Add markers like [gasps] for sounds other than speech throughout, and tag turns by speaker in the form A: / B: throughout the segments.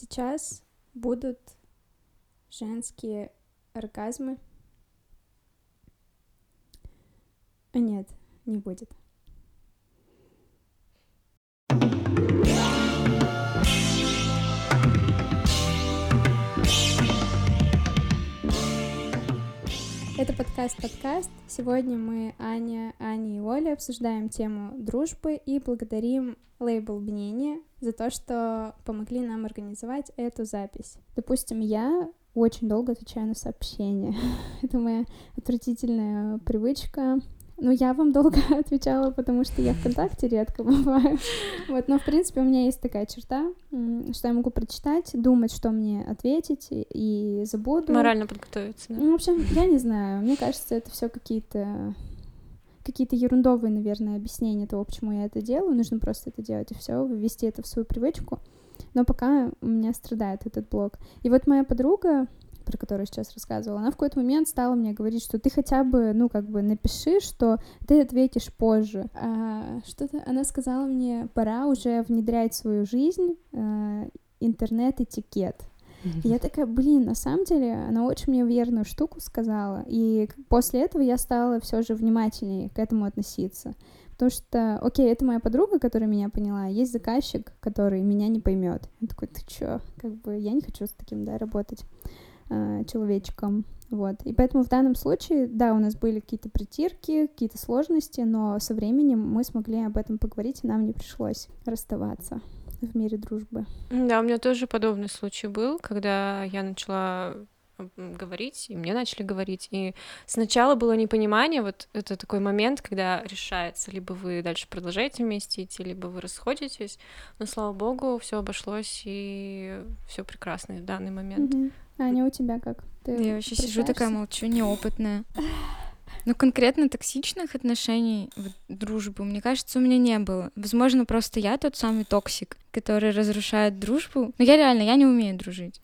A: Сейчас будут женские оргазмы. А нет, не будет. Это подкаст-подкаст. Сегодня мы, Аня, Аня и Оля, обсуждаем тему дружбы и благодарим лейбл «Мнение» за то, что помогли нам организовать эту запись. Допустим, я очень долго отвечаю на сообщения. [laughs] Это моя отвратительная привычка ну, я вам долго [laughs] отвечала, потому что я ВКонтакте редко [laughs] бываю. Вот, но, в принципе, у меня есть такая черта, что я могу прочитать, думать, что мне ответить, и забуду.
B: Морально подготовиться, да?
A: Ну, в общем, я не знаю. Мне кажется, это все какие-то какие-то ерундовые, наверное, объяснения того, почему я это делаю. Нужно просто это делать, и все, ввести это в свою привычку. Но пока у меня страдает этот блог. И вот моя подруга, про которую сейчас рассказывала, она в какой-то момент стала мне говорить, что ты хотя бы, ну, как бы напиши, что ты ответишь позже. А, что-то она сказала мне, пора уже внедрять в свою жизнь а, интернет-этикет. И я такая, блин, на самом деле она очень мне верную штуку сказала. И после этого я стала все же внимательнее к этому относиться. Потому что, окей, это моя подруга, которая меня поняла, а есть заказчик, который меня не поймет. Он такой, ты чё? Как бы я не хочу с таким, да, работать э, человечком. Вот. И поэтому в данном случае, да, у нас были какие-то притирки, какие-то сложности, но со временем мы смогли об этом поговорить, и нам не пришлось расставаться в мире дружбы.
B: Да, у меня тоже подобный случай был, когда я начала говорить, и мне начали говорить. И сначала было непонимание, вот это такой момент, когда решается, либо вы дальше продолжаете вместе идти, либо вы расходитесь. Но слава богу, все обошлось, и все прекрасно в данный момент.
A: Mm-hmm. Аня, у тебя как?
C: Ты я вообще сижу такая молчу, неопытная. Ну, конкретно токсичных отношений, вот, дружбы, мне кажется, у меня не было. Возможно, просто я тот самый токсик, который разрушает дружбу. Но я реально, я не умею дружить.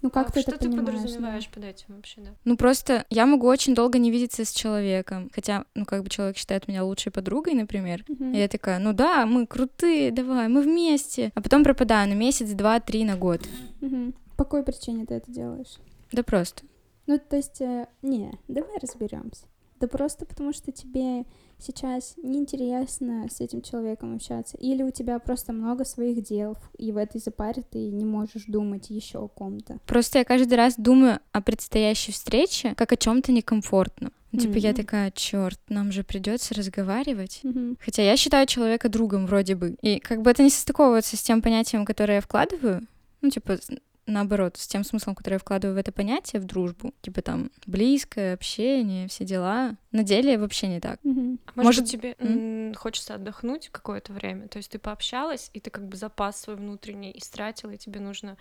A: Ну как а ты
B: что
A: это ты
B: подразумеваешь да? под этим вообще, да?
C: Ну просто я могу очень долго не видеться с человеком, хотя, ну как бы человек считает меня лучшей подругой, например, uh-huh. и я такая, ну да, мы крутые, давай, мы вместе, а потом пропадаю на месяц, два, три, на год.
A: Uh-huh. По какой причине ты это делаешь?
C: Да просто.
A: Ну, то есть, э, не, давай разберемся. Да просто потому, что тебе сейчас неинтересно с этим человеком общаться, или у тебя просто много своих дел, и в этой запаре ты не можешь думать еще о ком-то.
C: Просто я каждый раз думаю о предстоящей встрече как о чем-то некомфортном. Ну, типа mm-hmm. я такая, черт, нам же придется разговаривать. Mm-hmm. Хотя я считаю человека другом вроде бы. И как бы это не состыковывается с тем понятием, которое я вкладываю. Ну, типа, наоборот, с тем смыслом, который я вкладываю в это понятие, в дружбу, типа там близкое общение, все дела. На деле вообще не так.
B: Mm-hmm. Может, Может тебе mm-hmm. хочется отдохнуть какое-то время? То есть ты пообщалась, и ты как бы запас свой внутренний истратила, и тебе нужно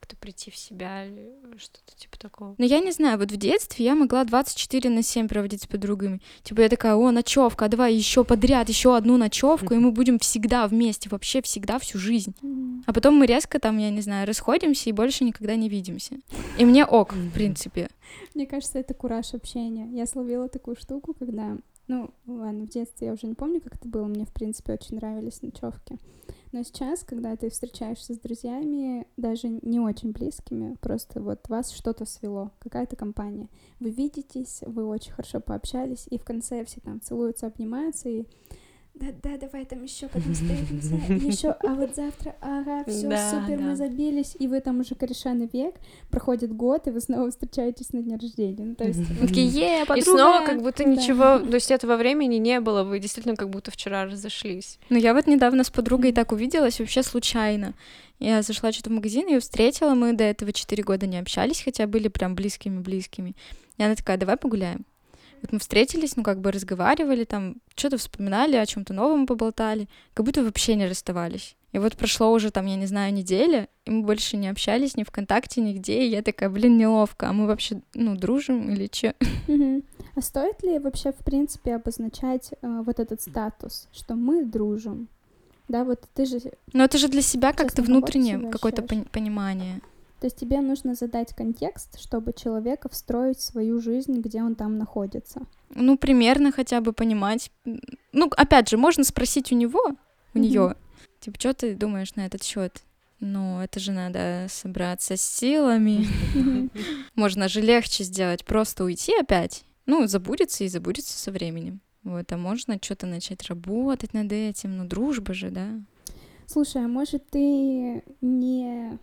B: как-то прийти в себя или что-то типа такого.
C: Ну, я не знаю, вот в детстве я могла 24 на 7 проводить с подругами. Типа я такая, о, ночевка, давай еще подряд, еще одну ночевку, и мы будем всегда вместе, вообще всегда всю жизнь. А потом мы резко там, я не знаю, расходимся и больше никогда не видимся. И мне ок, в принципе.
A: Мне кажется, это кураж общения. Я словила такую штуку, когда ну, ладно, в детстве я уже не помню, как это было. Мне, в принципе, очень нравились ночевки. Но сейчас, когда ты встречаешься с друзьями, даже не очень близкими, просто вот вас что-то свело, какая-то компания. Вы видитесь, вы очень хорошо пообщались, и в конце все там целуются, обнимаются, и да, да, давай там еще потом встретимся, [laughs] еще, а вот завтра, ага, все да, супер, да. мы забились, и вы там уже корешаный век, проходит год, и вы снова встречаетесь на дне рождения, ну, то есть...
B: Вы такие, е, [laughs] подруга! И снова как будто да. ничего, то есть этого времени не было, вы действительно как будто вчера разошлись.
C: Ну, я вот недавно с подругой так увиделась, вообще случайно. Я зашла что-то в магазин, ее встретила, мы до этого четыре года не общались, хотя были прям близкими-близкими. И она такая, давай погуляем. Вот мы встретились, ну, как бы разговаривали, там, что-то вспоминали, о чем то новом поболтали, как будто вообще не расставались. И вот прошло уже там, я не знаю, неделя, и мы больше не общались ни ВКонтакте, нигде, и я такая, блин, неловко, а мы вообще, ну, дружим или че? [laughs]
A: А стоит ли вообще, в принципе, обозначать э, вот этот статус, что мы дружим? Да, вот ты же...
C: Ну, это же для себя как-то внутреннее какое-то понимание.
A: То есть тебе нужно задать контекст, чтобы человека встроить в свою жизнь, где он там находится.
C: Ну, примерно хотя бы понимать. Ну, опять же, можно спросить у него, у mm-hmm. нее, типа, что ты думаешь на этот счет? но это же надо собраться с силами. Можно же легче сделать, просто уйти опять. Ну, забудется и забудется со временем. Вот, а можно что-то начать работать над этим, ну, дружба же, да.
A: Слушай, а может ты не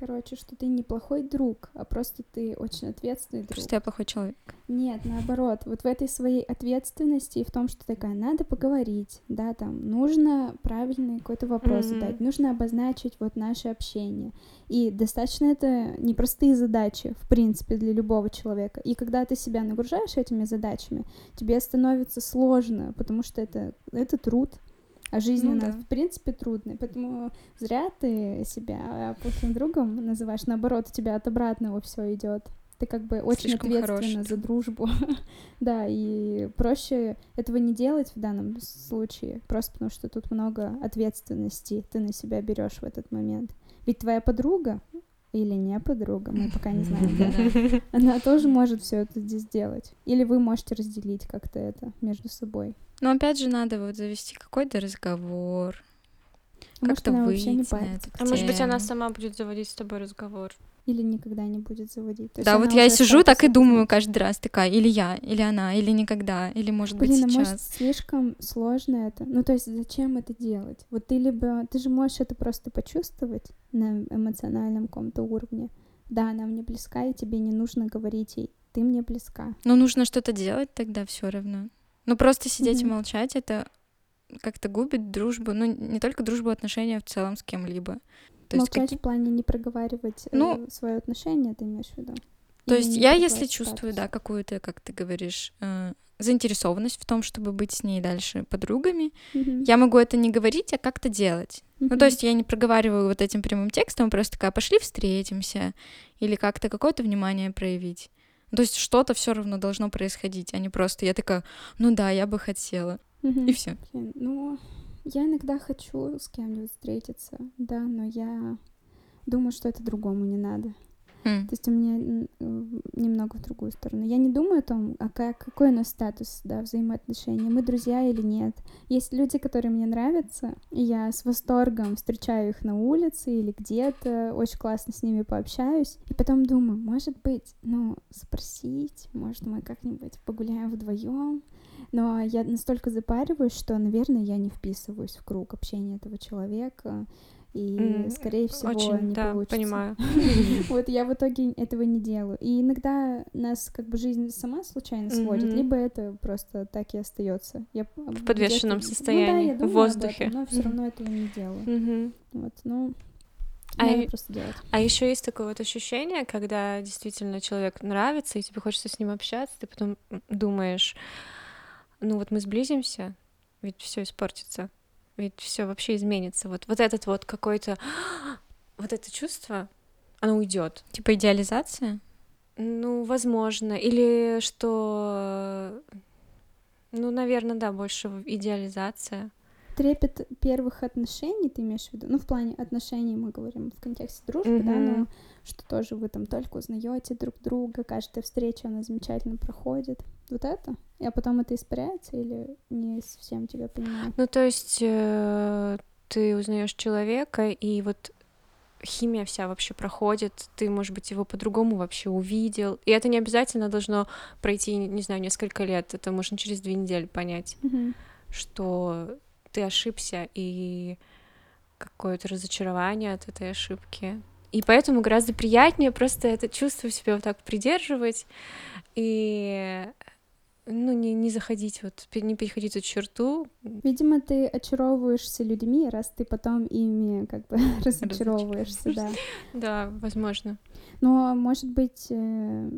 A: короче, что ты не плохой друг, а просто ты очень ответственный друг.
C: Просто я плохой человек.
A: Нет, наоборот, вот в этой своей ответственности и в том, что такая, надо поговорить, да, там, нужно правильный какой-то вопрос mm-hmm. задать, нужно обозначить вот наше общение. И достаточно это непростые задачи, в принципе, для любого человека. И когда ты себя нагружаешь этими задачами, тебе становится сложно, потому что это, это труд, а жизнь ну, у нас, да. в принципе, трудная. Поэтому зря ты себя плохим другом называешь. Наоборот, у тебя от обратного все идет. Ты как бы очень Слишком ответственна хорош. за дружбу. [laughs] да, и проще этого не делать в данном случае, просто потому что тут много ответственности ты на себя берешь в этот момент. Ведь твоя подруга или не подруга, мы пока не знаем, [laughs] она тоже может все это здесь сделать. Или вы можете разделить как-то это между собой.
C: Но опять же надо вот завести какой-то разговор. А как-то выйти не на эту
B: А может быть, она сама будет заводить с тобой разговор?
A: Или никогда не будет заводить.
C: То да, вот я сижу так и думаю каждый раз, такая, или я, или она, или никогда, или может Блин, быть сейчас.
A: а может слишком сложно это? Ну, то есть зачем это делать? Вот ты либо... Ты же можешь это просто почувствовать на эмоциональном каком-то уровне. Да, она мне близка, и тебе не нужно говорить ей, ты мне близка.
C: Ну, нужно что-то делать тогда все равно. Ну, просто сидеть mm-hmm. и молчать, это как-то губит дружбу, ну, не только дружбу, отношения в целом с кем-либо.
A: То молчать есть, какие... в плане не проговаривать ну, э, свое отношение, ты имеешь в виду?
C: То есть я, если чувствую, да, какую-то, как ты говоришь, э, заинтересованность в том, чтобы быть с ней дальше подругами, mm-hmm. я могу это не говорить, а как-то делать. Mm-hmm. Ну, то есть я не проговариваю вот этим прямым текстом, просто такая, пошли встретимся, или как-то какое-то внимание проявить. То есть что-то все равно должно происходить, а не просто я такая, ну да, я бы хотела. Угу. И все.
A: Ну, я иногда хочу с кем-нибудь встретиться, да, но я думаю, что это другому не надо. Mm. То есть у меня немного в другую сторону. Я не думаю о том, а как, какой у нас статус да, взаимоотношений, мы друзья или нет. Есть люди, которые мне нравятся, и я с восторгом встречаю их на улице или где-то, очень классно с ними пообщаюсь, и потом думаю, может быть, ну, спросить, может, мы как-нибудь погуляем вдвоем. Но я настолько запариваюсь, что, наверное, я не вписываюсь в круг общения этого человека и, скорее всего, очень, не
B: да,
A: получится.
B: понимаю. [laughs]
A: Вот я в итоге этого не делаю. И иногда нас как бы жизнь сама случайно сводит, либо это просто так и остается. Я
B: в подвешенном состоянии, в воздухе.
A: но все равно этого не делаю. Вот, ну. А, и,
B: а еще есть такое вот ощущение, когда действительно человек нравится, и тебе хочется с ним общаться, ты потом думаешь, ну вот мы сблизимся, ведь все испортится ведь все вообще изменится. Вот, вот этот вот какой-то, [gasps] вот это чувство, оно уйдет.
C: Типа идеализация?
B: Ну, возможно. Или что, ну, наверное, да, больше идеализация.
A: Трепет первых отношений, ты имеешь в виду? Ну, в плане отношений мы говорим в контексте дружбы, mm-hmm. да, но что тоже вы там только узнаете друг друга, каждая встреча, она замечательно проходит. Вот это? А потом это испаряется или не совсем тебя понимаю?
B: Ну, то есть э, ты узнаешь человека, и вот химия вся вообще проходит, ты, может быть, его по-другому вообще увидел. И это не обязательно должно пройти, не знаю, несколько лет. Это можно через две недели понять, mm-hmm. что ты ошибся, и какое-то разочарование от этой ошибки. И поэтому гораздо приятнее просто это чувство в себе вот так придерживать и ну, не, не заходить, вот, не переходить эту черту.
A: Видимо, ты очаровываешься людьми, раз ты потом ими как бы [laughs] разочаровываешься, да. [laughs]
B: Да, возможно.
A: Но, может быть, э,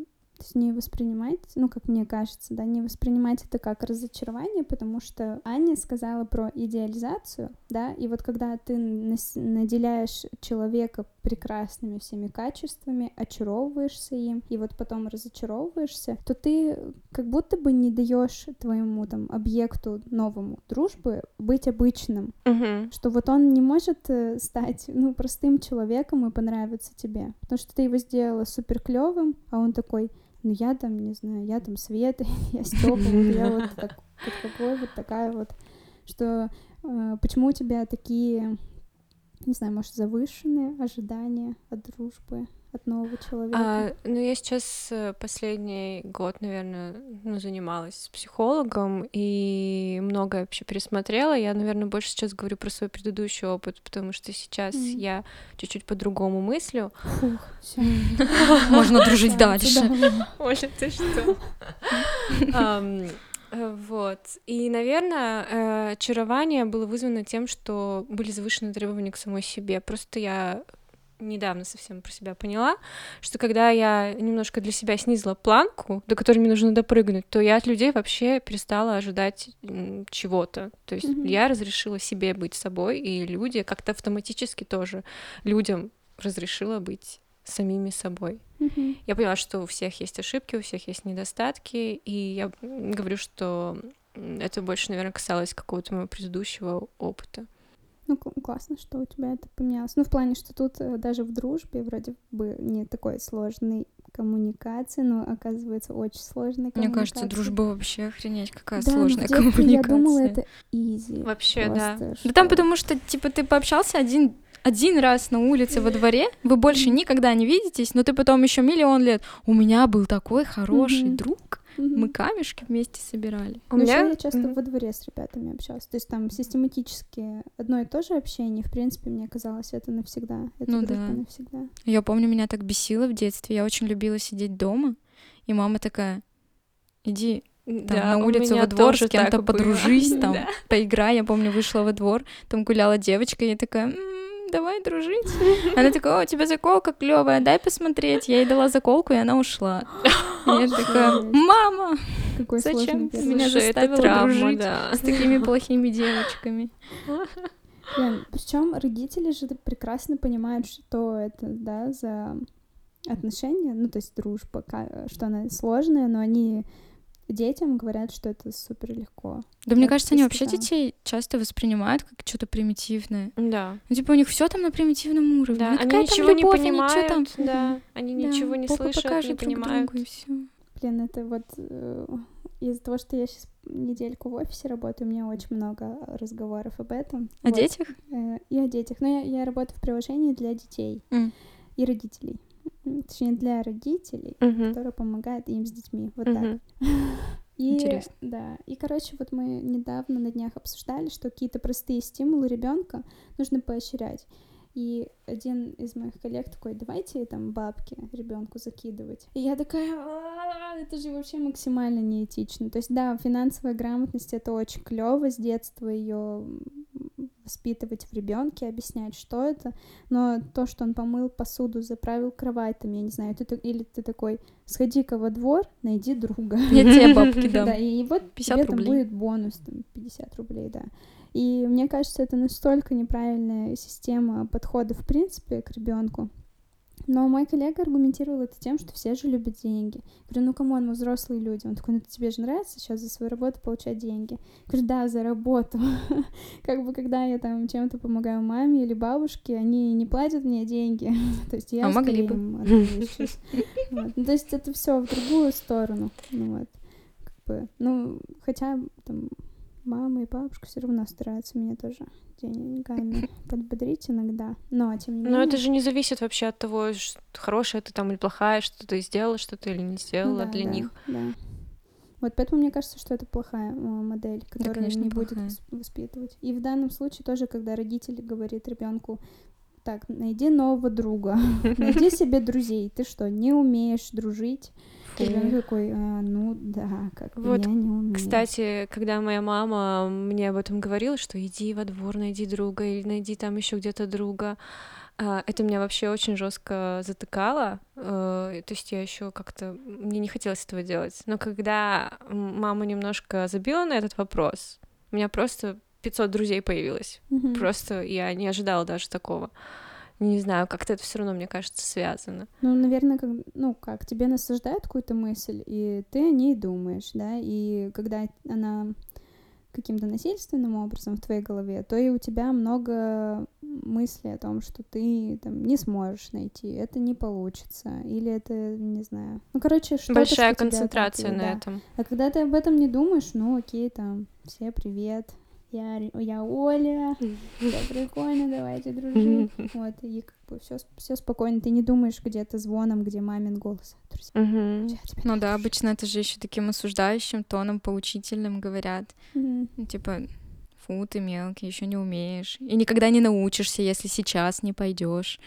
A: то есть не воспринимать, ну, как мне кажется, да, не воспринимать это как разочарование, потому что Аня сказала про идеализацию, да, и вот когда ты наделяешь человека прекрасными всеми качествами, очаровываешься им, и вот потом разочаровываешься, то ты как будто бы не даешь твоему там объекту новому дружбы быть обычным,
B: uh-huh.
A: что вот он не может э, стать, ну, простым человеком и понравиться тебе, потому что ты его сделала супер клевым, а он такой, ну я там, не знаю, я там Света, [laughs] я Степа, вот я вот, [laughs] так, вот какой вот такая вот, что э, почему у тебя такие не знаю, может, завышенные ожидания от дружбы, от нового человека?
B: А, ну, я сейчас э, последний год, наверное, ну, занималась с психологом и многое вообще пересмотрела. Я, наверное, больше сейчас говорю про свой предыдущий опыт, потому что сейчас
A: Мгм.
B: я чуть-чуть по-другому мыслю.
A: Фух, всё. [laughs]
C: Можно дружить
A: Да,
C: дальше. [laughs]
B: Оля, ты что? [laughs] Э, Вот. И, наверное, э, очарование было вызвано тем, что были завышены требования к самой себе. Просто я недавно совсем про себя поняла, что когда я немножко для себя снизила планку, до которой мне нужно допрыгнуть, то я от людей вообще перестала ожидать чего-то. То есть
A: Мгм.
B: я разрешила себе быть собой, и люди как-то автоматически тоже людям разрешила быть самими собой.
A: Мгм.
B: Я поняла, что у всех есть ошибки, у всех есть недостатки, и я говорю, что это больше, наверное, касалось какого-то моего предыдущего опыта.
A: Ну, кл- классно, что у тебя это поменялось. Ну, в плане, что тут э, даже в дружбе вроде бы не такой сложной коммуникации, но оказывается очень сложной
C: Мне кажется,
A: коммуникации.
C: дружба вообще охренеть какая
A: Да, в
C: сложная
A: детстве
C: коммуникация.
A: Я думала, это изи.
B: Вообще, да.
A: просто,
C: Да там
A: что-
C: потому что, типа, ты пообщался один один раз на улице во дворе, вы больше никогда не видитесь, но ты потом еще миллион лет. У меня был такой хороший друг,
A: Мгм.
C: мы камешки вместе собирали.
B: У
A: Ну, ещё
B: меня
A: я часто
B: Мгм.
A: во дворе с ребятами общалась. То есть там систематически одно и то же общение, в принципе, мне казалось, это навсегда. Это
C: Ну да.
A: навсегда.
C: Я помню, меня так бесило в детстве. Я очень любила сидеть дома, и мама такая: иди там,
B: Да,
C: на
B: у
C: улицу во двор, с кем-то
B: было.
C: подружись, [laughs] там,
B: Да.
C: поиграй. Я помню, вышла во двор, там гуляла девочка, и я такая, «М, давай дружить. [laughs] Она такая, о, у тебя заколка клевая, дай посмотреть. Я ей дала заколку, и она ушла. Я такая, мама,
A: Какой
C: Зачем ты меня заставила
B: травма,
C: дружить
B: да.
C: с такими плохими девочками.
A: Причем родители же прекрасно понимают, что это, да, за отношения, ну, то есть дружба, что она сложная, но они детям говорят, что это супер легко.
C: Да мне кажется, они вообще детей часто воспринимают как что-то примитивное.
B: Да.
C: Ну, типа, у них все там на примитивном уровне.
B: Да,
C: Ну,
B: они
C: какая там
B: ничего не
C: любовь, они чё
B: понимают,
C: там?
B: да, они
C: Да,
B: ничего не
C: попа
B: слышат, не
C: покажет друг
B: понимают.
C: другу, и всё.
A: Блин, это вот э, из-за того, что я сейчас недельку в офисе работаю, у меня очень много разговоров об этом.
C: О
A: Вот.
C: детях?
A: Э, И о детях. Но я, я работаю в приложении для детей
C: М.
A: и родителей. Точнее, для родителей,
B: Мгм.
A: которые помогают им с детьми. Вот так.
B: Мгм. [laughs]
A: И,
C: Интересно.
A: Да. И, короче, вот мы недавно на днях обсуждали, что какие-то простые стимулы ребенка нужно поощрять. И один из моих коллег такой, давайте там бабки ребенку закидывать. И я такая, «А, это же вообще максимально неэтично. То есть, да, финансовая грамотность это очень клево с детства ее воспитывать в ребенке, объяснять, что это. Но то, что он помыл посуду, заправил кровать, там, я не знаю, ты, или ты такой, сходи-ка во двор, найди друга. [laughs]
C: Я тебе бабки [laughs] дам.
A: Да, и вот
C: 50
A: тебе там
C: рублей.
A: будет бонус, там, 50 рублей, да. И мне кажется, это настолько неправильная система подхода, в принципе, к ребенку. Но мой коллега аргументировал это тем, что все же любят деньги. Я говорю, ну кому мы взрослые люди. Он такой, ну тебе же нравится сейчас за свою работу получать деньги. Я говорю, да, за работу. [laughs] Как бы когда я там чем-то помогаю маме или бабушке, они не платят мне деньги. [laughs] То есть я
C: А могли бы. [laughs]
A: Вот. Ну, То есть это все в другую сторону. Ну вот. Как бы, ну, хотя там мама и бабушка все равно стараются меня тоже деньгами [laughs] подбодрить иногда. Но тем не менее.
B: Но это же не зависит вообще от того, хорошая ты там или плохая, что ты сделала что-то или не сделала
A: да,
B: для
A: да,
B: них.
A: Да. Вот поэтому мне кажется, что это плохая э, модель, которая
C: конечно,
A: не будет
C: плохая.
A: вос- воспитывать. И в данном случае тоже, когда родитель говорит ребенку, так, найди нового друга, [laughs] найди себе друзей. Ты что, не умеешь дружить? И ребенок такой, «А, ну да, как
B: Вот,
A: я не умею.
B: Кстати, когда моя мама мне об этом говорила, что иди во двор, найди друга или найди там еще где-то друга, а, это меня вообще очень жестко затыкало. э, То есть я еще как-то мне не хотелось этого делать. Но когда мама немножко забила на этот вопрос, у меня просто 500 друзей появилось.
A: Мгм.
B: Просто я не ожидала даже такого. Не знаю, как-то это все равно, мне кажется, связано.
A: Ну, наверное, как, ну как, тебе насаждают какую-то мысль, и ты о ней думаешь, да, и когда она каким-то насильственным образом в твоей голове, то и у тебя много мыслей о том, что ты там не сможешь найти, это не получится, или это, не знаю. Ну, короче, что
B: Большая
A: что тебя
B: концентрация
A: отталкивает,
B: на
A: да.
B: этом.
A: А когда ты об этом не думаешь, ну, окей, там, все привет, я, я Оля, все [laughs] прикольно, давайте дружить. [laughs] Вот, и как бы все, все спокойно, ты не думаешь где-то звоном, где мамин голос. Друзья, тебя
C: Ну да,
A: люблю».
C: обычно это же еще таким осуждающим тоном, поучительным говорят. Ну, типа, фу, ты мелкий, еще не умеешь. И никогда не научишься, если сейчас не пойдешь.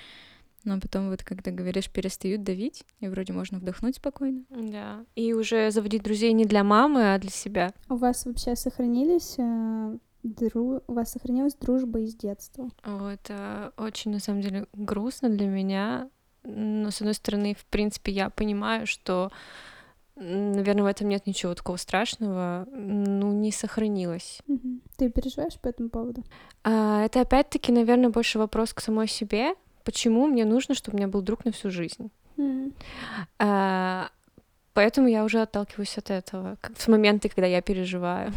C: Но потом вот, когда говоришь, перестают давить, и вроде можно вдохнуть спокойно.
B: Да. И уже заводить друзей не для мамы, а для себя.
A: У вас вообще сохранились э, дру... у вас сохранилась дружба из детства?
B: О, Это очень, на самом деле, грустно для меня. Но, с одной стороны, в принципе, я понимаю, что, наверное, в этом нет ничего такого страшного. Ну, не сохранилось.
A: Мгм. Ты переживаешь по этому поводу?
B: А, Это опять-таки, наверное, больше вопрос к самой себе. Почему мне нужно, чтобы у меня был друг на всю жизнь? А, Поэтому я уже отталкиваюсь от этого, как в моменты, когда я переживаю.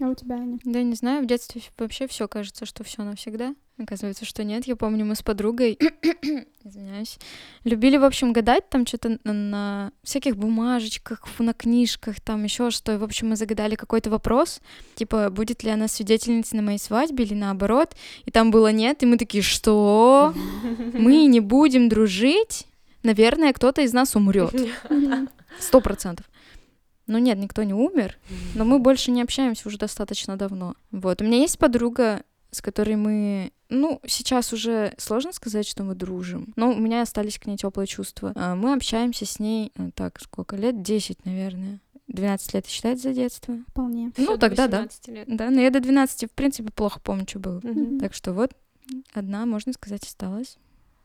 A: А у тебя, Аня?
C: Да, не знаю, в детстве вообще все кажется, что все навсегда. Оказывается, что нет. Я помню, мы с подругой, [coughs] извиняюсь, любили, в общем, гадать там что-то на, на всяких бумажечках, на книжках, там еще что. И, в общем, мы загадали какой-то вопрос, типа, будет ли она свидетельницей на моей свадьбе или наоборот. И там было нет, и мы такие, что? Мы не будем дружить? Наверное, кто-то из нас умрет. [laughs] Сто процентов. Ну нет, никто не умер, но мы больше не общаемся уже достаточно давно. Вот, у меня есть подруга, с которой мы, ну, сейчас уже сложно сказать, что мы дружим, но у меня остались к ней теплые чувства. А, Мы общаемся с ней, э, так, сколько лет? 10, наверное. 12 лет считается за детство?
A: Вполне.
C: Ну,
B: Всё
C: тогда да.
B: 18 лет.
C: Да, но я до 12, в принципе, плохо помню, что было.
B: Мгм.
C: Так что вот, одна, можно сказать, осталась.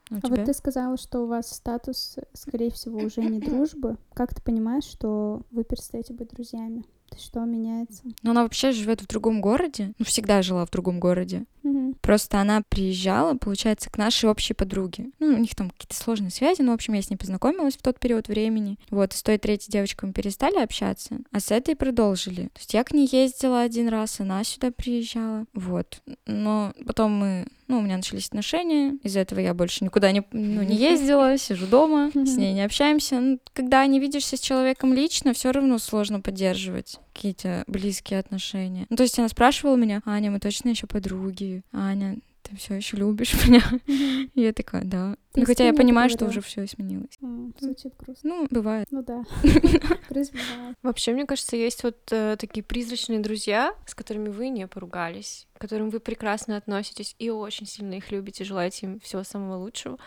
C: А у
A: А
C: тебя?
A: вот ты сказала, что у вас статус, скорее всего, уже не дружбы. Как ты понимаешь, что вы перестаете быть друзьями? Что меняется?
C: Но она вообще живет в другом городе, ну, всегда жила в другом городе.
A: Мгм.
C: Просто она приезжала, получается, к нашей общей подруге. Ну, у них там какие-то сложные связи, но, в общем, я с ней познакомилась в тот период времени. Вот, с той третьей девочкой мы перестали общаться, а с этой продолжили. То есть я к ней ездила один раз, она сюда приезжала. Вот. Но потом мы, ну, у меня начались отношения, из-за этого я больше никуда не, ну, не ездила, сижу дома, с ней не общаемся. Ну, когда не видишься с человеком лично, все равно сложно поддерживать какие-то близкие отношения. Ну, то есть она спрашивала меня, Аня, мы точно еще подруги? Аня, ты все еще любишь [laughs] меня? И я такая, да.
A: Ты
C: Ну, хотя я понимаю, что уже все изменилось.
A: Звучит грустно.
C: Ну, бывает.
A: Ну да. [laughs] Бывает.
B: Вообще, мне кажется, есть вот э, такие призрачные друзья, с которыми вы не поругались, к которым вы прекрасно относитесь и очень сильно их любите, желаете им всего самого лучшего,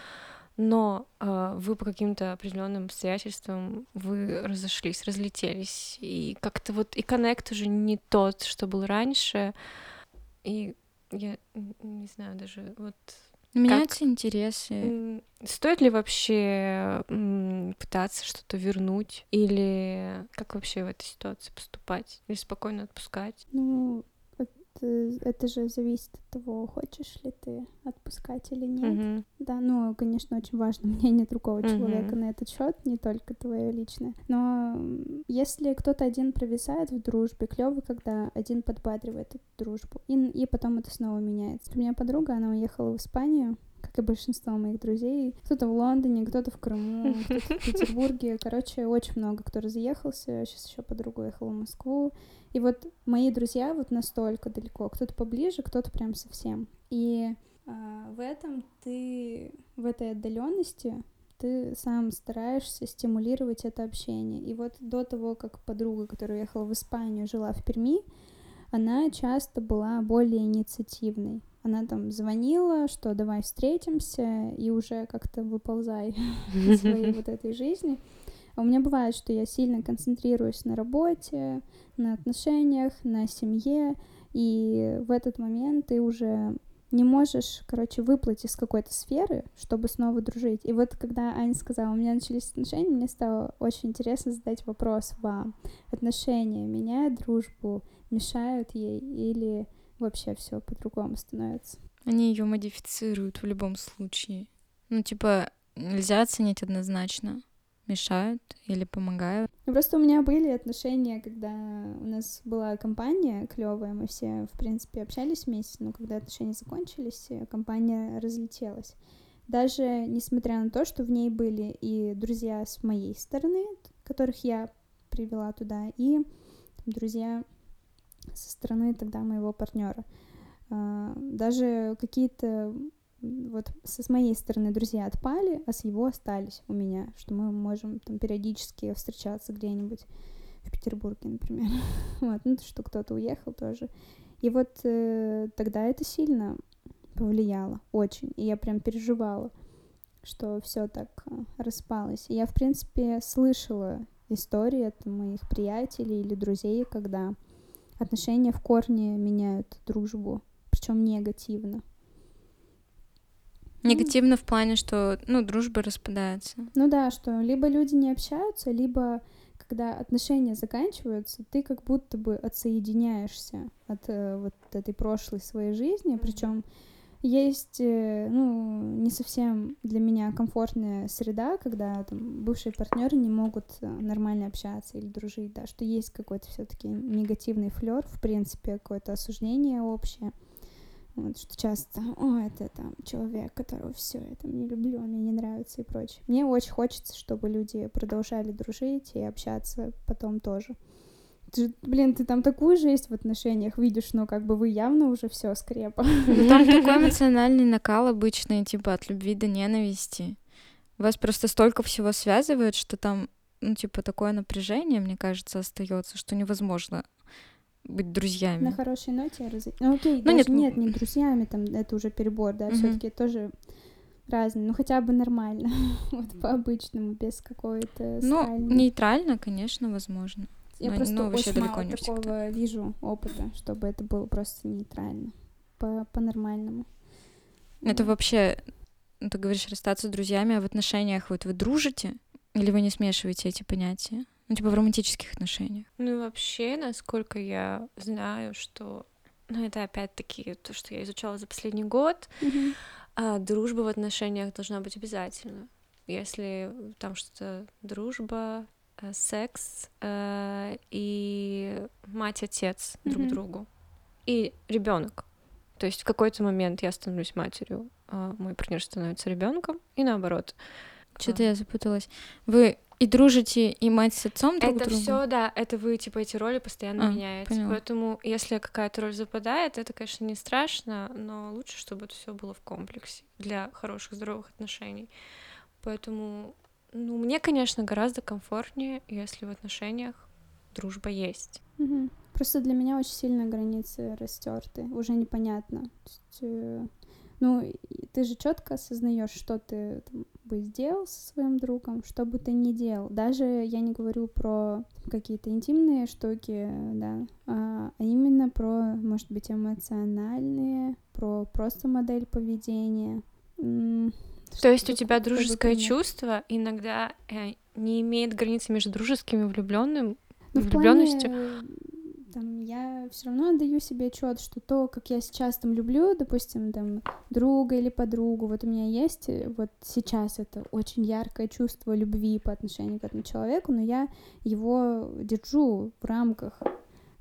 B: но э, вы по каким-то определенным обстоятельствам вы разошлись, разлетелись, и как-то вот и коннект уже не тот, что был раньше, и я не знаю даже вот
C: Меняются интересы.
B: М, Стоит ли вообще пытаться что-то вернуть? Или как вообще в этой ситуации поступать? Или спокойно отпускать?
A: Ну, это, это же зависит от того, хочешь ли ты отпускать или нет.
B: Мгм.
A: Да, ну, конечно, очень важно [laughs] мнение другого
B: Мгм.
A: человека на этот счет, не только твое личное. Но если кто-то один провисает в дружбе, клево, когда один подбадривает эту дружбу, и, и потом это снова меняется. У меня подруга, она уехала в Испанию, как и большинство моих друзей. Кто-то в Лондоне, кто-то в Крыму, [laughs] кто-то в Петербурге. Короче, очень много кто разъехался. Сейчас еще подруга уехала в Москву. И вот мои друзья вот настолько далеко. Кто-то поближе, кто-то прям совсем. И а, в этом ты, в этой отдаленности, ты сам стараешься стимулировать это общение. И вот до того, как подруга, которая уехала в Испанию, жила в Перми, она часто была более инициативной. Она там звонила, что давай встретимся, и уже как-то выползай [laughs] из своей вот этой жизни. А у меня бывает, что я сильно концентрируюсь на работе, на отношениях, на семье, и в этот момент ты уже не можешь, короче, выплыть из какой-то сферы, чтобы снова дружить. И вот когда Аня сказала, у меня начались отношения, мне стало очень интересно задать вопрос вам. Отношения меняют дружбу, мешают ей или вообще все по-другому становится?
C: Они ее модифицируют в любом случае. Ну, типа, нельзя оценить однозначно. Мешают или помогают.
A: Ну, просто у меня были отношения, когда у нас была компания клевая, мы все, в принципе, общались вместе, но когда отношения закончились, э, компания разлетелась. Даже несмотря на то, что в ней были и друзья с моей стороны, которых я привела туда, и там, друзья со стороны тогда моего партнера. А, даже какие-то вот с моей стороны друзья отпали, а с его остались у меня, что мы можем там периодически встречаться где-нибудь в Петербурге, например. [laughs] вот, ну, что кто-то уехал тоже. И вот э, тогда это сильно повлияло, очень. И я прям переживала, что все так э, распалось. И я, в принципе, слышала истории от моих приятелей или друзей, когда отношения в корне меняют дружбу, причем негативно.
C: Негативно в плане, что, ну, дружба распадается.
A: Ну да, что либо люди не общаются, либо когда отношения заканчиваются, ты как будто бы отсоединяешься от э, вот этой прошлой своей жизни, причем есть, э, ну, не совсем для меня комфортная среда, когда там бывшие партнеры не могут э, нормально общаться или дружить, да, что есть какой-то все-таки негативный флер, в принципе, какое-то осуждение общее. Вот, что часто, о, это там человек, которого все, я там не люблю, мне не нравится и прочее. Мне очень хочется, чтобы люди продолжали дружить и общаться потом тоже. Ты, блин, ты там такую жесть в отношениях видишь, но как бы вы явно уже все скрепа.
C: Ну, там [laughs] такой эмоциональный накал обычный, типа от любви до ненависти. Вас просто столько всего связывает, что там, ну, типа, такое напряжение, мне кажется, остается, что невозможно быть друзьями.
A: На хорошей ноте разы... Ну окей, ну, нет, нет, не друзьями, там это уже перебор, да, mm все-таки тоже разные, ну хотя бы нормально, [laughs] вот по-обычному, без какой-то
C: Ну, нейтрально, конечно, возможно.
A: Я но, просто но очень мало не такого всегда. вижу опыта, чтобы это было просто нейтрально, по- по-нормальному.
C: Это вообще, ну, ты говоришь, расстаться с друзьями, а в отношениях вот вы дружите? Или вы не смешиваете эти понятия? Ну, типа в романтических отношениях.
B: Ну, вообще, насколько я знаю, что... Ну, это опять-таки то, что я изучала за последний год.
A: Mm-hmm.
B: А, дружба в отношениях должна быть обязательно. Если там что-то дружба, секс э, и мать-отец mm-hmm. друг другу. И ребенок. То есть в какой-то момент я становлюсь матерью, а мой партнер становится ребенком, и наоборот.
C: Что-то я запуталась. Вы и дружите, и мать с отцом друг
B: Это все, да, это вы, типа, эти роли постоянно а, меняете. Поняла. Поэтому, если какая-то роль западает, это, конечно, не страшно, но лучше, чтобы это все было в комплексе для хороших, здоровых отношений. Поэтому, ну, мне, конечно, гораздо комфортнее, если в отношениях дружба есть.
A: Угу. Просто для меня очень сильно границы растерты, уже непонятно. Есть, э, ну, ты же четко осознаешь, что ты там, бы сделал со своим другом, что бы ты ни делал. Даже я не говорю про какие-то интимные штуки, да, а, а именно про, может быть, эмоциональные, про просто модель поведения.
B: То есть у тебя дружеское чувство иногда э, не имеет границы между дружеским и влюбленным,
A: ну, влюбленностью? Плане там, я все равно отдаю себе отчет, что то, как я сейчас там люблю, допустим, там, друга или подругу, вот у меня есть э, вот сейчас это очень яркое чувство любви по отношению к этому человеку, но я его держу в рамках,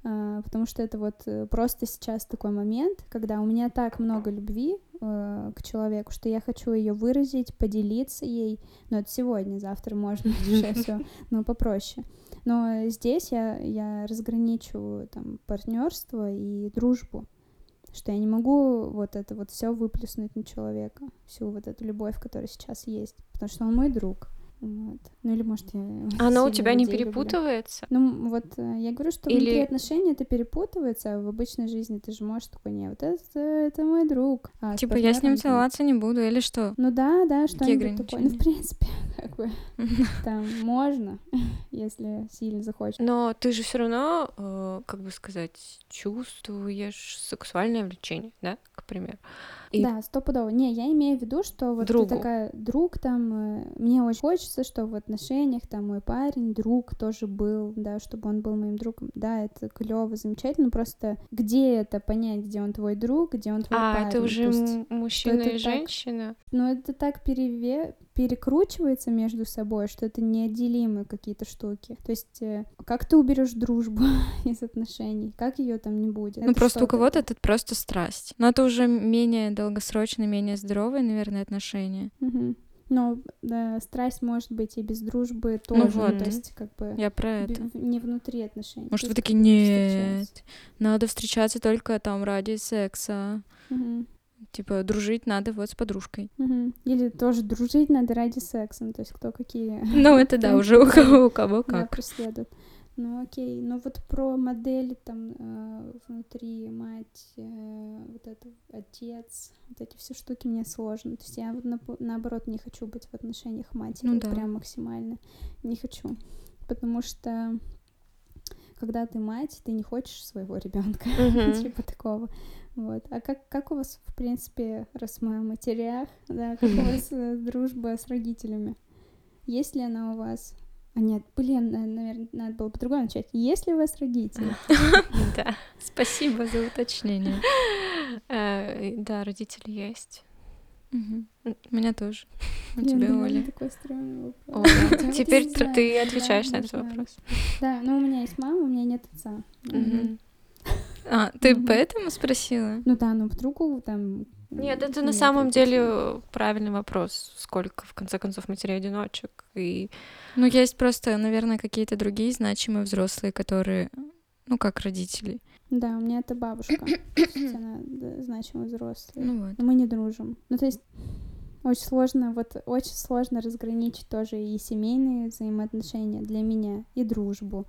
A: потому что это вот э, просто сейчас такой момент, когда у меня так много любви э, к человеку, что я хочу ее выразить, поделиться ей, но это сегодня, завтра можно [laughs] уже [laughs] все, но попроще. Но здесь я, я разграничиваю там партнерство и дружбу, что я не могу вот это вот все выплеснуть на человека, всю вот эту любовь, которая сейчас есть, потому что он мой друг. Вот. Ну или может я...
B: Оно у тебя не перепутывается?
A: Люблю. Ну вот э, я говорю, что или... внутри отношений это перепутывается, а в обычной жизни ты же можешь такой, не, вот это, это мой друг.
C: А типа я с ним целоваться не буду или что?
A: Ну да, да, что-нибудь такое. Ну в принципе, [laughs] как бы [laughs] там можно, [laughs] если сильно захочешь.
B: Но ты же все равно, э, как бы сказать, чувствуешь сексуальное влечение, да, к примеру.
A: И... Да, стопудово. Не, я имею в виду, что вот Другу. ты такая друг там, э, мне очень хочется, что в отношениях там мой парень, друг тоже был, да, чтобы он был моим другом. Да, это клево, замечательно. Просто где это понять, где он твой друг, где он твой
B: а,
A: парень?
B: А, это уже есть, мужчина и женщина?
A: Так, ну, это так переве... перекручивается между собой, что это неотделимые какие-то штуки. То есть, э, как ты уберешь дружбу [laughs] из отношений? Как ее там не будет?
C: Ну, это просто у кого-то это просто страсть. Но это уже менее долгосрочные, менее здоровые, наверное, отношения.
A: Угу. Но да, страсть может быть и без дружбы тоже,
C: Ну вот.
A: то есть как бы
C: Я про это.
A: не внутри отношений.
C: Может, вы такие, нет, надо встречаться только там ради секса.
A: Мгм.
C: Типа, дружить надо вот с подружкой.
A: Мгм. Или тоже дружить надо ради секса, ну, то есть кто какие
C: Ну, это да, уже у кого, у кого
A: да,
C: как.
A: преследуют. Ну окей, ну вот про модели там э, внутри мать, э, вот это отец, вот эти все штуки мне сложно. То есть я вот напо- наоборот не хочу быть в отношениях матери,
C: Ну да.
A: прям максимально не хочу, потому что когда ты мать, ты не хочешь своего ребенка, [laughs]
B: Мгм.
A: типа такого. Вот. А как, как у вас, в принципе, раз мы о матерях, да, [laughs] как у вас э, дружба с родителями? Есть ли она у вас? А нет, блин, наверное, надо было по-другому начать. Есть ли у вас родители? [laughs]
B: Да.
C: Спасибо за уточнение.
B: Э, Да, родители есть.
C: Мгм. У меня тоже. У тебя,
A: меня
C: Оля.
A: такой стрёмный вопрос.
B: О, да. [laughs]
A: Я вот
B: Теперь ты отвечаешь на этот вопрос.
A: Да, ну у меня есть мама, у меня нет отца.
B: Мгм.
C: А, ты
A: Мгм.
C: поэтому спросила?
A: Ну да, ну вдруг там...
B: Нет, это
A: м,
B: на
A: нет
B: самом
A: родителей.
B: деле правильный вопрос. Сколько, в конце концов, матерей-одиночек? И
C: Ну, есть просто, наверное, какие-то другие значимые взрослые, которые, ну, как родители.
A: Да, у меня это бабушка. Она да, значимый взрослый.
C: Ну вот.
A: Но мы не дружим. Ну, то есть очень сложно, вот очень сложно разграничить тоже и семейные взаимоотношения для меня, и дружбу.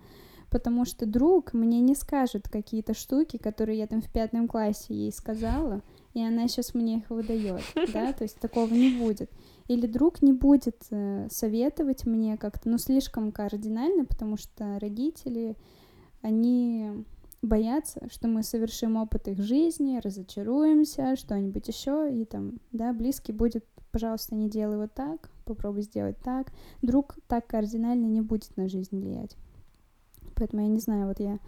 A: Потому что друг мне не скажет какие-то штуки, которые я там в пятом классе ей сказала, и она сейчас мне их выдает, [laughs] да, то есть такого не будет. Или друг не будет э, советовать мне как-то, ну, слишком кардинально, потому что родители, они боятся, что мы совершим опыт их жизни, разочаруемся, что-нибудь еще, и там, да, близкий будет, пожалуйста, не делай вот так, попробуй сделать так. Друг так кардинально не будет на жизнь влиять. Поэтому я не знаю, вот я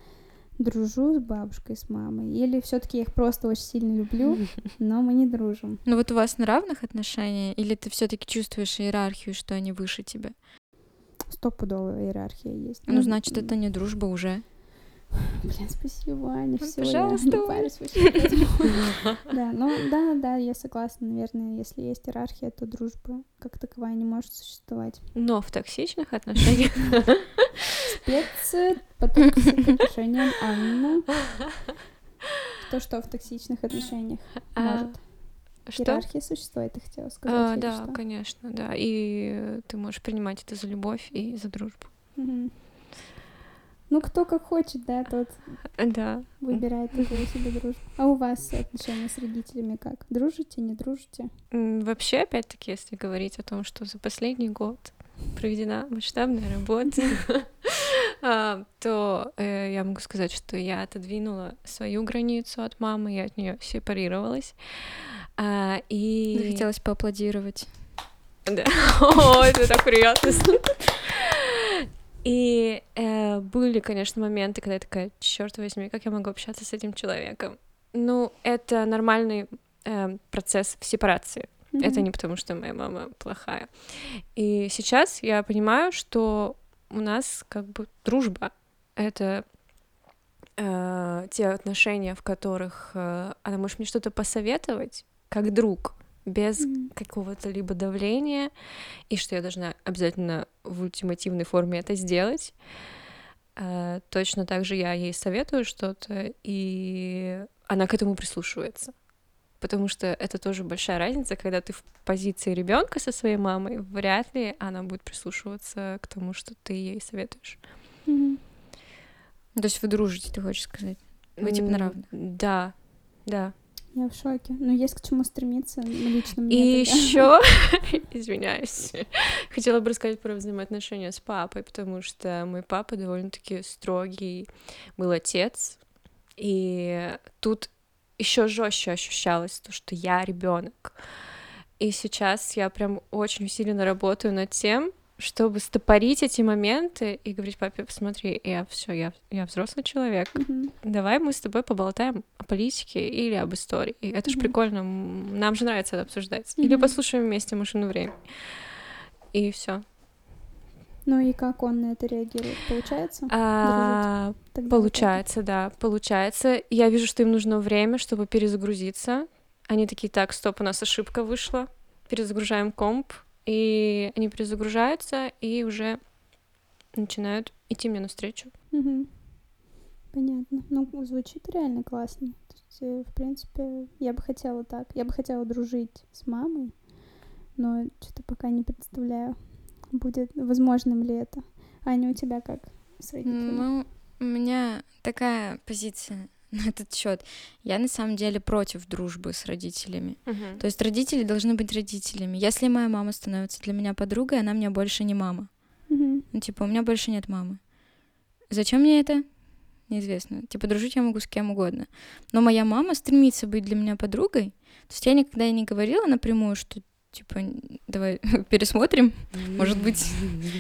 A: дружу с бабушкой, с мамой, или все-таки я их просто очень сильно люблю, [laughs] но мы не дружим.
C: Ну вот у вас на равных отношениях, или ты все таки чувствуешь иерархию, что они выше тебя?
A: Стопудовая иерархия есть.
C: Ну, значит, это не дружба уже. [laughs]
A: Блин, спасибо, Аня,
C: Ну,
A: все,
C: пожалуйста,
A: я не парюсь вообще. [laughs] Да, ну да, да, я согласна, наверное, если есть иерархия, то дружба как таковая не может существовать.
B: Но в токсичных отношениях
A: Спец по токсичным отношениям Анна. То, что в токсичных отношениях
B: А,
A: может.
B: что?
A: Иерархия существует, ты хотела сказать.
B: А, да,
A: что?
B: конечно, да. И ты можешь принимать это за любовь и за дружбу.
A: Ну, кто как хочет, да, тот
B: Да.
A: выбирает такую себе дружбу. А у вас отношения с родителями как? Дружите, не дружите?
B: Вообще, опять-таки, если говорить о том, что за последний год проведена масштабная работа, то э, я могу сказать, что я отодвинула свою границу от мамы, я от нее сепарировалась. А, И...
C: Захотелось поаплодировать.
B: Да. [laughs] О, это так приятно. И э, были, конечно, моменты, когда я такая, черт возьми, как я могу общаться с этим человеком? Ну, это нормальный э, процесс в сепарации. Это
A: Мгм.
B: не потому, что моя мама плохая. И сейчас я понимаю, что у нас как бы дружба. Это э, те отношения, в которых э, она может мне что-то посоветовать, как друг, без
A: Мгм.
B: какого-то либо давления, и что я должна обязательно в ультимативной форме это сделать. Э, точно так же я ей советую что-то, и она к этому прислушивается. Потому что это тоже большая разница, когда ты в позиции ребенка со своей мамой, вряд ли она будет прислушиваться к тому, что ты ей советуешь.
C: Ну, То есть вы дружите, ты хочешь сказать? Вы типа на равных.
B: Да, да.
A: Я в шоке. Но есть к чему стремиться лично
B: И
A: мне. тогда.
B: еще, [laughs] извиняюсь, хотела бы рассказать про взаимоотношения с папой, потому что мой папа довольно-таки строгий был отец, и тут еще жестче ощущалось то, что я ребенок. И сейчас я прям очень усиленно работаю над тем, чтобы стопорить эти моменты и говорить папе, посмотри, я все, я, я взрослый человек,
A: Мгм.
B: давай мы с тобой поболтаем о политике или об истории. Это же
A: Мгм.
B: прикольно, нам же нравится это обсуждать. Или
A: Мгм.
B: послушаем вместе машину времени. И все.
A: Ну и как он на это реагирует? Получается?
B: А, получается, да, получается. Я вижу, что им нужно время, чтобы перезагрузиться. Они такие, так, стоп, у нас ошибка вышла. Перезагружаем комп. и они перезагружаются и уже начинают идти мне навстречу.
A: Угу. Понятно. Ну, звучит реально классно. То есть, э, в принципе, я бы хотела так. Я бы хотела дружить с мамой, но что-то пока не представляю, будет возможным ли это. Аня, у тебя как с родителями?
C: Ну, у меня такая позиция [laughs] на этот счет. Я на самом деле против дружбы с родителями.
B: Мгм.
C: То есть родители должны быть родителями. Если моя мама становится для меня подругой, она мне больше не мама.
A: Мгм.
C: Ну, типа, у меня больше нет мамы. Зачем мне это? Неизвестно. Типа, дружить я могу с кем угодно. Но моя мама стремится быть для меня подругой. То есть я никогда и не говорила напрямую, что, типа, давай [laughs] пересмотрим. Может быть,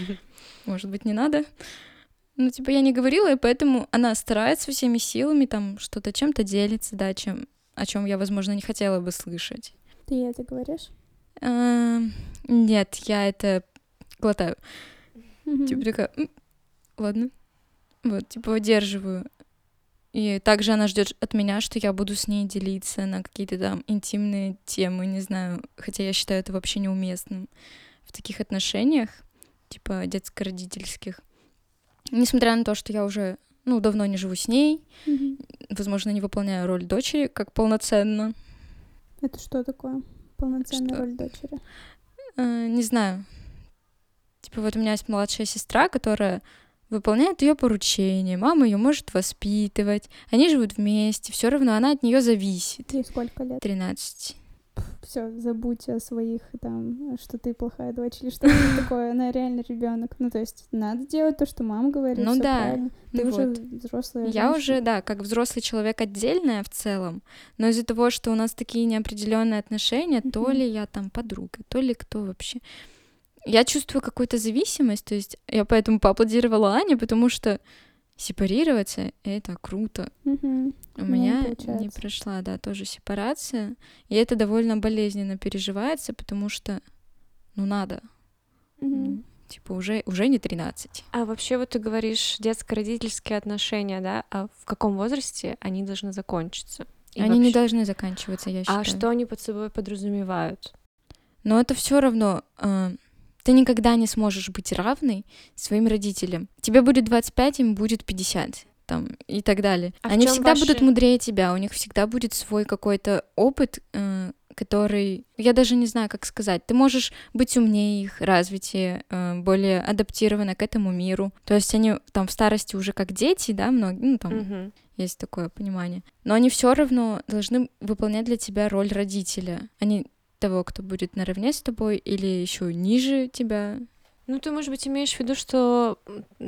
C: [laughs] может быть, не надо. Ну, типа, я не говорила, и поэтому она старается всеми силами там что-то чем-то делится, да, чем, о чем я, возможно, не хотела бы слышать.
A: Ты ей это говоришь?
C: Эм, Нет, я это глотаю. Типа такая, «М, ладно. Вот, типа выдерживаю. И также она ждет от меня, что я буду с ней делиться на какие-то там интимные темы, не знаю. Хотя я считаю это вообще неуместным в таких отношениях, типа детско-родительских. Несмотря на то, что я уже, ну, давно не живу с ней,
A: Мгм.
C: возможно, не выполняю роль дочери как полноценно.
A: Это что такое? Полноценная
C: Что?
A: роль дочери.
C: Э, не знаю. Типа вот у меня есть младшая сестра, которая выполняет ее поручения, мама ее может воспитывать, они живут вместе, все равно она от нее зависит.
A: Ей сколько лет?
C: 13.
A: Все, забудь о своих там, что ты плохая дочь или что-то [laughs] такое. Она реально ребенок. Ну, то есть надо делать то, что мама говорит.
C: Ну да.
A: правильно. Ты
C: Ну
A: уже
C: вот.
A: взрослая.
C: Я
A: женщина.
C: уже, да, как взрослый человек отдельная в целом, но из-за того, что у нас такие неопределенные отношения, то ли я там подруга, то ли кто вообще. Я чувствую какую-то зависимость, то есть я поэтому поаплодировала Ане, потому что сепарироваться — это круто.
A: Мгм.
C: У
A: У меня не
C: меня не
A: получается.
C: прошла, да, тоже сепарация. И это довольно болезненно переживается, потому что, ну, надо. Ну, типа, уже, уже не 13.
B: А вообще вот ты говоришь детско-родительские отношения, да? А в каком возрасте они должны закончиться? И
C: Они не
B: вообще-
C: должны заканчиваться, я считаю.
B: А что они под собой подразумевают?
C: Но это все равно... э, ты никогда не сможешь быть равной своим родителям. Тебе будет 25, им будет 50 там, и так далее.
B: А
C: Они всегда
B: ваши-
C: будут мудрее тебя, у них всегда будет свой какой-то опыт, э, который... Я даже не знаю, как сказать. Ты можешь быть умнее их, развитие, э, более адаптирована к этому миру. То есть они там в старости уже как дети, да, многие, ну, там,
B: Мгм.
C: есть такое понимание. Но они все равно должны выполнять для тебя роль родителя, не того, кто будет наравне с тобой или еще ниже тебя.
B: Ну, ты, может быть, имеешь в виду, что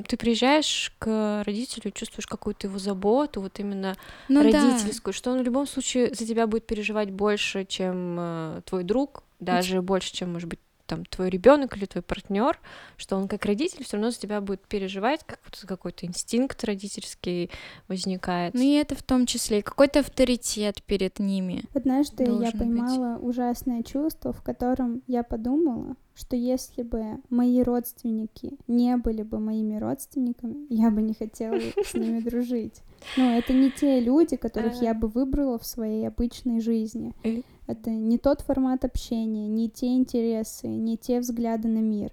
B: ты приезжаешь к родителю, чувствуешь какую-то его заботу, вот именно
C: Ну
B: родительскую, что он в любом случае за тебя будет переживать больше, чем э, твой друг, даже больше, чем, может быть, там твой ребенок или твой партнер, что он как родитель все равно за тебя будет переживать, как вот какой-то инстинкт родительский возникает.
C: Ну и это в том числе и какой-то авторитет перед ними.
A: Однажды я
C: должен быть.
A: поймала ужасное чувство, в котором я подумала, что если бы мои родственники не были бы моими родственниками, я бы не хотела с [laughs] ними дружить. Ну, это не те люди, которых я бы выбрала в своей обычной жизни.
B: Э.
A: Это не тот формат общения, не те интересы, не те взгляды на мир.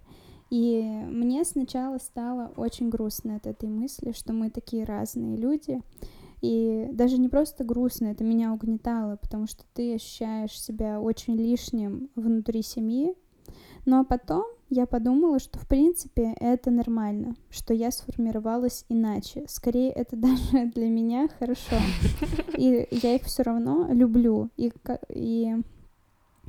A: И мне сначала стало очень грустно от этой мысли, что мы такие разные люди. И даже не просто грустно, это меня угнетало, потому что ты ощущаешь себя очень лишним внутри семьи. Но потом я подумала, что в принципе это нормально, что я сформировалась иначе. Скорее, это [laughs] даже для меня хорошо. И я их все равно люблю. И, и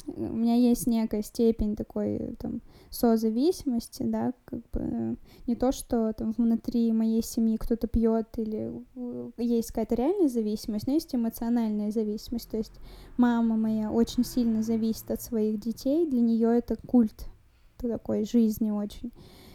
A: у меня есть некая степень такой там созависимости, да, как бы э, не то, что там внутри моей семьи кто-то пьет или э, есть какая-то реальная зависимость, но есть эмоциональная зависимость. То есть мама моя очень сильно зависит от своих детей, для нее это культ такой жизни очень.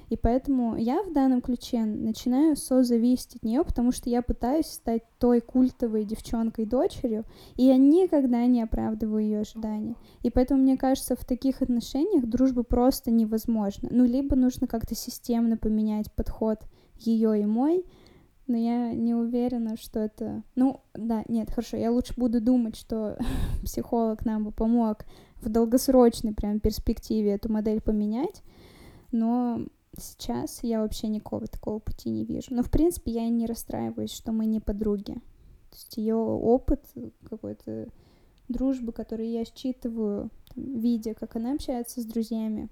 A: И поэтому я в данном ключе начинаю созависеть от нее, потому что я пытаюсь стать той культовой девчонкой-дочерью, и я никогда не оправдываю ее ожидания. И поэтому, мне кажется, в таких отношениях дружба просто невозможна. Ну, либо нужно как-то системно поменять подход ее и мой, но я не уверена, что это... Ну, да, нет, хорошо, я лучше буду думать, что [laughs] психолог нам бы помог в долгосрочной прям перспективе эту модель поменять, но сейчас я вообще никакого такого пути не вижу. Но, в принципе, я и не расстраиваюсь, что мы не подруги. То есть ее опыт какой-то дружбы, который я считываю, видя, как она общается с друзьями,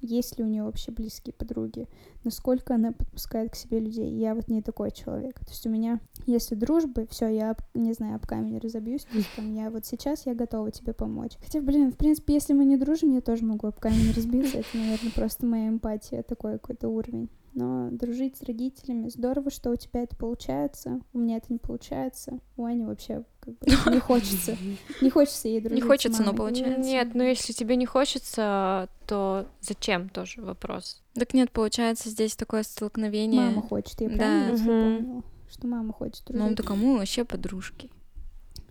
A: есть ли у нее вообще близкие подруги, насколько она подпускает к себе людей. Я вот не такой человек. То есть у меня, если дружбы, все, я, не знаю, об камень разобьюсь, то есть там я вот сейчас я готова тебе помочь. Хотя, блин, в принципе, если мы не дружим, я тоже могу об камень разбиться. Это, наверное, просто моя эмпатия, такой какой-то уровень но дружить с родителями здорово, что у тебя это получается, у меня это не получается, у Ани вообще как бы не хочется, [laughs] не хочется ей дружить.
C: Не хочется, но получается.
B: Нет, но если тебе не хочется, то зачем тоже вопрос?
C: Так нет, получается здесь такое столкновение.
A: Мама хочет, я правильно
C: Да.
A: запомнила, что мама хочет дружить.
C: Ну, да кому вообще подружки?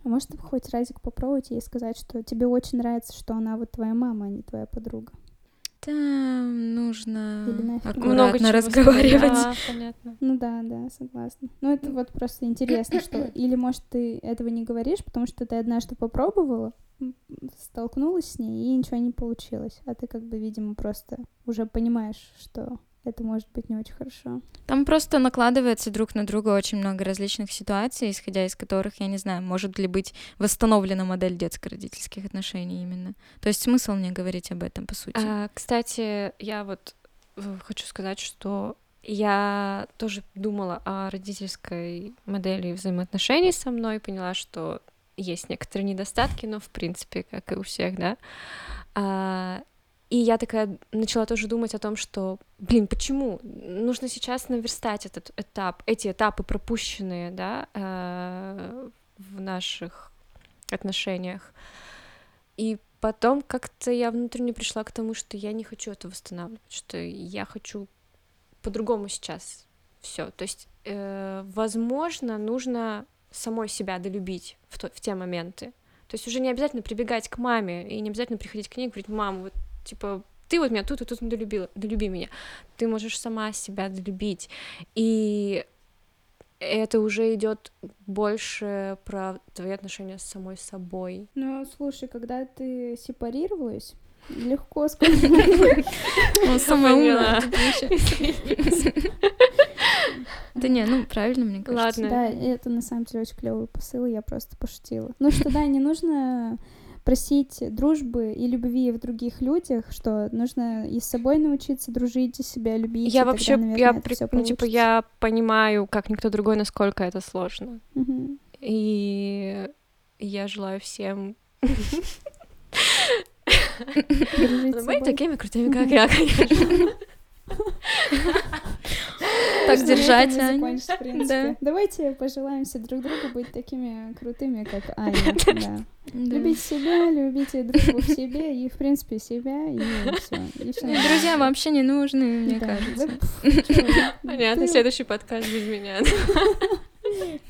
A: А может, хоть разик попробовать ей сказать, что тебе очень нравится, что она вот твоя мама, а не твоя подруга.
C: Там нужно аккуратно разговаривать.
B: А, понятно.
A: Ну да, да, согласна. Ну это вот просто интересно, что [coughs] или может ты этого не говоришь, потому что ты однажды попробовала, столкнулась с ней и ничего не получилось, а ты как бы, видимо, просто уже понимаешь, что это может быть не очень хорошо.
C: Там просто накладывается друг на друга очень много различных ситуаций, исходя из которых, я не знаю, может ли быть восстановлена модель детско-родительских отношений именно. То есть смысл мне говорить об этом, по сути.
B: А, кстати, я вот э, хочу сказать, что я тоже думала о родительской модели взаимоотношений со мной, поняла, что есть некоторые недостатки, но в принципе, как и у всех, да. А, и я такая начала тоже думать о том, что, блин, почему нужно сейчас наверстать этот этап, эти этапы пропущенные, да, э, в наших отношениях. И потом как-то я внутренне пришла к тому, что я не хочу это восстанавливать, что я хочу по-другому сейчас все. То есть, э, возможно, нужно самой себя долюбить в, то- в те моменты. То есть уже не обязательно прибегать к маме и не обязательно приходить к ней и говорить, мама, вот типа ты вот меня тут и тут долюбила, долюби меня. Ты можешь сама себя долюбить. И это уже идет больше про твои отношения с самой собой.
A: Ну, слушай, когда ты сепарировалась, легко сказать. [laughs]
C: Он самая умная. [laughs] Да не, ну правильно, мне кажется.
B: Ладно.
A: Да, это на самом деле очень клевый посыл, я просто пошутила. Ну что, да, не нужно просить дружбы и любви в других людях, что нужно и с собой научиться дружить, и себя любить. и
B: Я
A: тогда,
B: вообще,
A: наверное,
B: я, при- ну, типа, я понимаю, как никто другой, насколько это сложно.
A: Мгм.
B: И я желаю всем
A: собой.
B: такими крутыми, как я, конечно. [laughs]
C: Так держать, Аня. Да.
A: Давайте пожелаемся друг другу быть такими крутыми, как [laughs] Аня. Да.
C: Да.
A: Любить себя, любите дружбу в себе и, в принципе, себя, и все. И нормально.
C: Друзья вообще не нужны, мне кажется. [laughs]
B: Понятно, следующий подкаст без меня. [laughs]